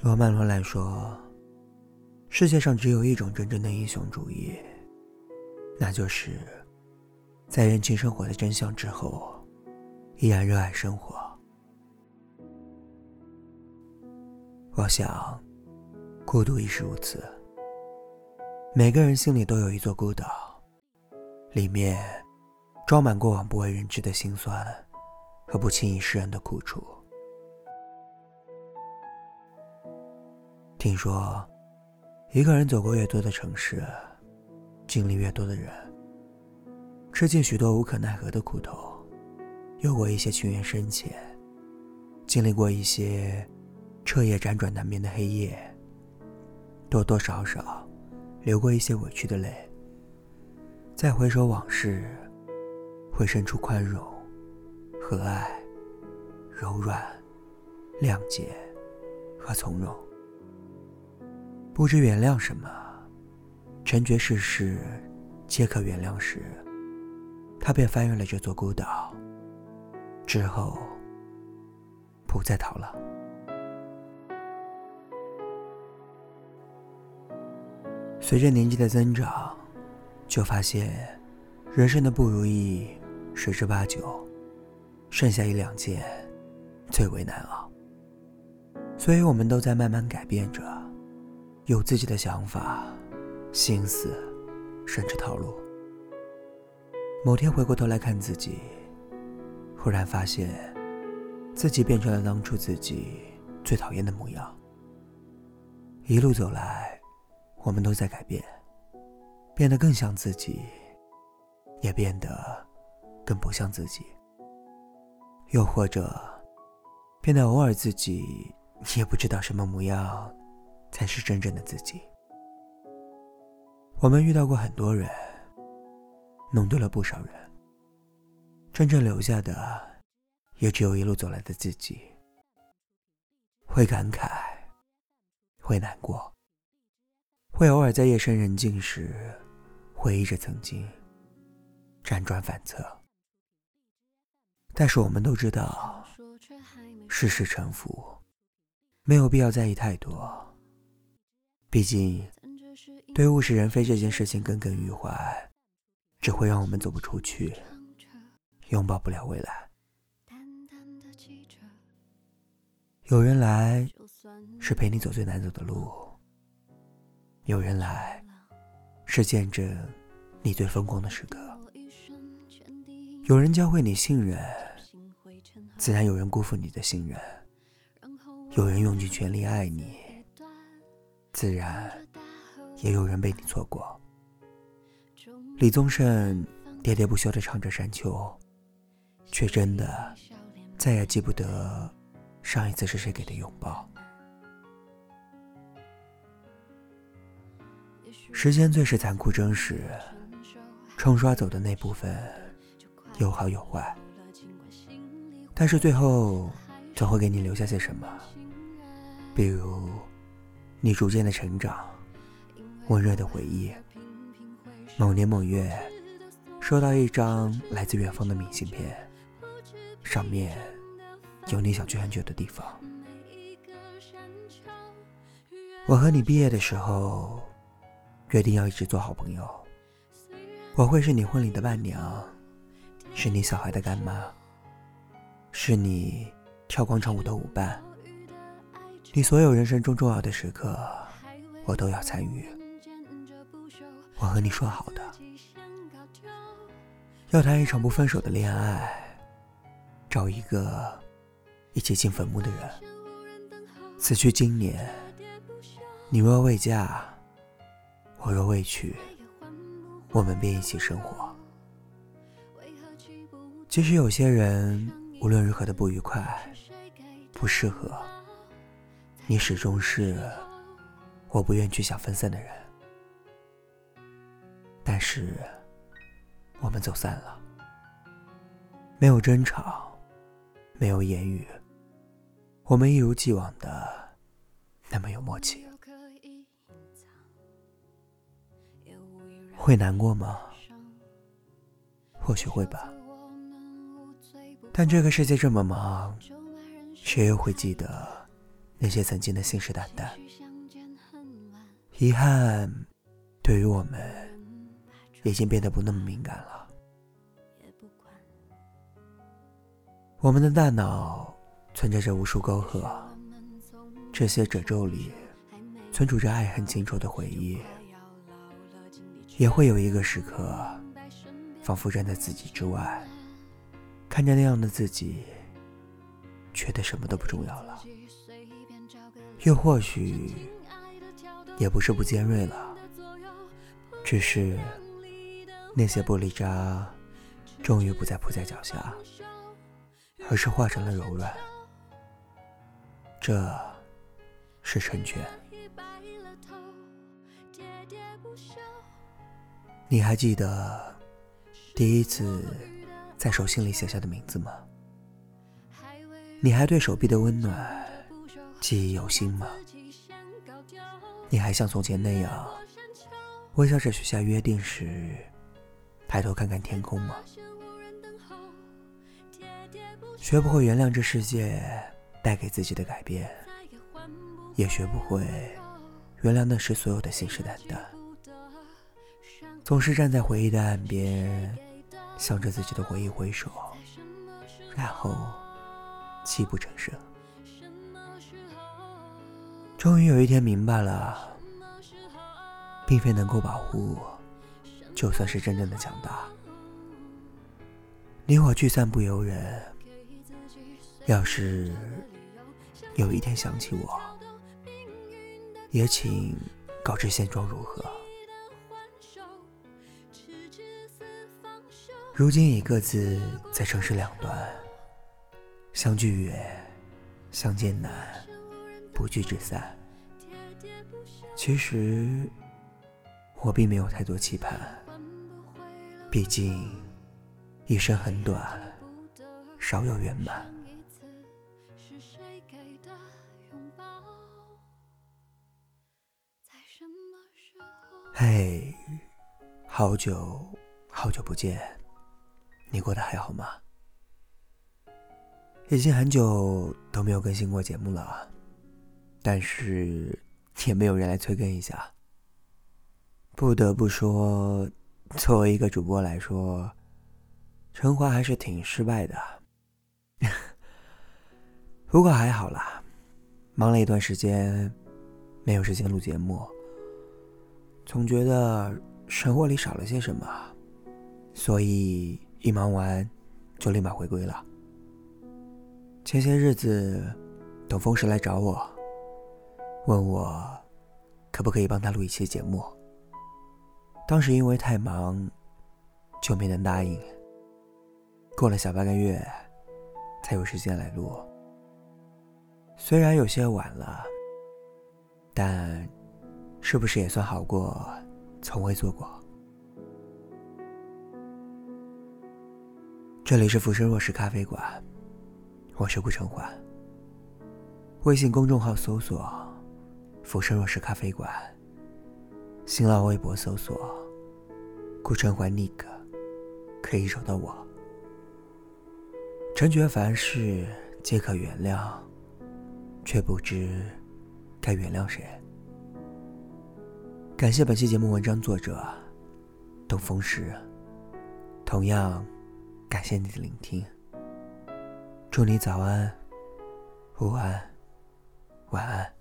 罗曼·罗兰说：“世界上只有一种真正的英雄主义，那就是在认清生活的真相之后，依然热爱生活。”我想，孤独亦是如此。每个人心里都有一座孤岛，里面装满过往不为人知的辛酸和不轻易示人的苦楚。听说，一个人走过越多的城市，经历越多的人，吃尽许多无可奈何的苦头，有过一些情缘深浅，经历过一些彻夜辗转难眠的黑夜，多多少少流过一些委屈的泪。再回首往事，会生出宽容、和蔼、柔软、谅解和从容。不知原谅什么，陈觉世事皆可原谅时，他便翻越了这座孤岛。之后，不再逃了。随着年纪的增长，就发现人生的不如意十之八九，剩下一两件最为难熬。所以我们都在慢慢改变着。有自己的想法、心思，甚至套路。某天回过头来看自己，忽然发现，自己变成了当初自己最讨厌的模样。一路走来，我们都在改变，变得更像自己，也变得更不像自己。又或者，变得偶尔自己也不知道什么模样。才是真正的自己。我们遇到过很多人，弄丢了不少人，真正留下的，也只有一路走来的自己。会感慨，会难过，会偶尔在夜深人静时，回忆着曾经，辗转反侧。但是我们都知道，世事沉浮，没有必要在意太多。毕竟，对物是人非这件事情耿耿于怀，只会让我们走不出去，拥抱不了未来。有人来，是陪你走最难走的路；有人来，是见证你最风光的时刻。有人教会你信任，自然有人辜负你的信任；有人用尽全力爱你。自然，也有人被你错过。李宗盛喋喋不休地唱着《山丘》，却真的再也记不得上一次是谁给的拥抱。时间最是残酷真实，冲刷走的那部分有好有坏，但是最后总会给你留下些什么，比如。你逐渐的成长，温热的回忆。某年某月，收到一张来自远方的明信片，上面有你想去很久的地方。我和你毕业的时候，约定要一直做好朋友。我会是你婚礼的伴娘，是你小孩的干妈，是你跳广场舞的舞伴。你所有人生中重要的时刻，我都要参与。我和你说好的，要谈一场不分手的恋爱，找一个一起进坟墓的人。此去经年，你若未嫁，我若未娶，我们便一起生活。其实有些人，无论如何的不愉快，不适合。你始终是我不愿去想分散的人，但是我们走散了，没有争吵，没有言语，我们一如既往的那么有默契。会难过吗？或许会吧，但这个世界这么忙，谁又会记得？那些曾经的信誓旦旦。遗憾，对于我们，已经变得不那么敏感了。我们的大脑存在着无数沟壑，这些褶皱里存储着爱恨情仇的回忆。也会有一个时刻，仿佛站在自己之外，看着那样的自己，觉得什么都不重要了。又或许，也不是不尖锐了，只是那些玻璃渣，终于不再铺在脚下，而是化成了柔软。这，是成全。你还记得第一次在手心里写下的名字吗？你还对手臂的温暖记忆犹新吗？你还像从前那样微笑着许下约定时，抬头看看天空吗？学不会原谅这世界带给自己的改变，也学不会原谅那时所有的信誓旦旦。总是站在回忆的岸边，向着自己的回忆挥手，然后泣不成声。终于有一天明白了，并非能够保护我，就算是真正的强大。你我聚散不由人，要是有一天想起我，也请告知现状如何。如今已各自在城市两端，相聚远，相见难，不聚只散。其实我并没有太多期盼，毕竟一生很短，少有圆满。嘿，好久好久不见。你过得还好吗？已经很久都没有更新过节目了，但是也没有人来催更一下。不得不说，作为一个主播来说，陈华还是挺失败的。不过还好啦，忙了一段时间，没有时间录节目，总觉得生活里少了些什么，所以。一忙完，就立马回归了。前些日子，董峰时来找我，问我可不可以帮他录一期节目。当时因为太忙，就没能答应。过了小半个月，才有时间来录。虽然有些晚了，但是不是也算好过从未做过？这里是浮生若世咖啡馆，我是顾城环。微信公众号搜索“浮生若是咖啡馆”，新浪微博搜索“顾城怀 Nick”，可以找到我。陈觉凡事皆可原谅，却不知该原谅谁。感谢本期节目文章作者东风石，同样。感谢你的聆听，祝你早安、午安、晚安。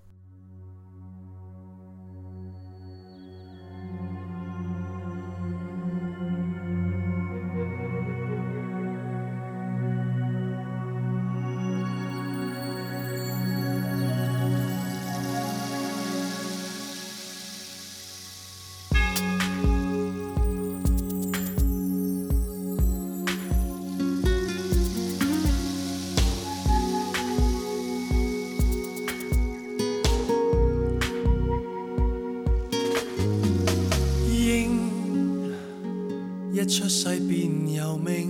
出世便有命，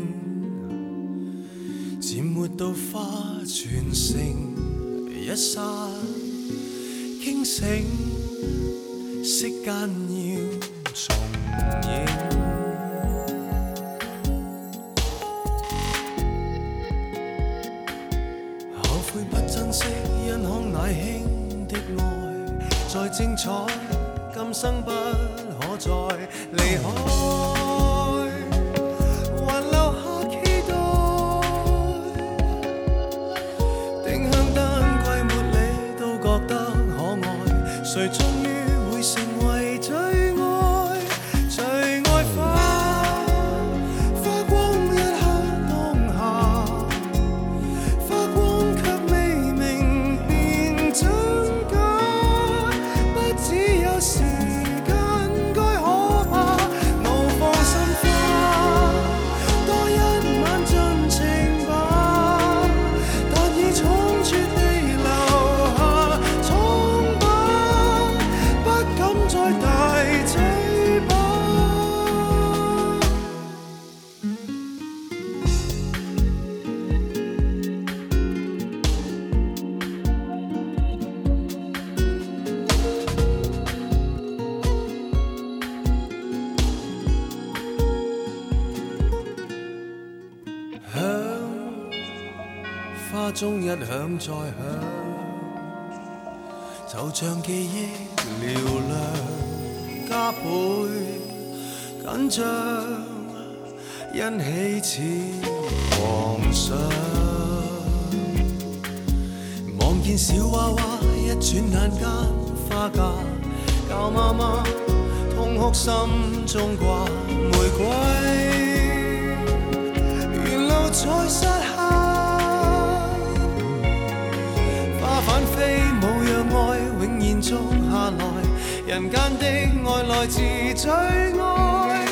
渐没到花全盛，一刹惊醒，息间要重映。后悔不珍惜，因康乃馨。再精彩，今生不可再离开，钟一响再响，就像记忆嘹亮，加倍紧张，欣喜似狂想。望見小娃娃一轉眼間花嫁，教媽媽痛哭心中掛玫瑰。沿路在撒反飞舞让爱永远足下来。人间的爱来自最爱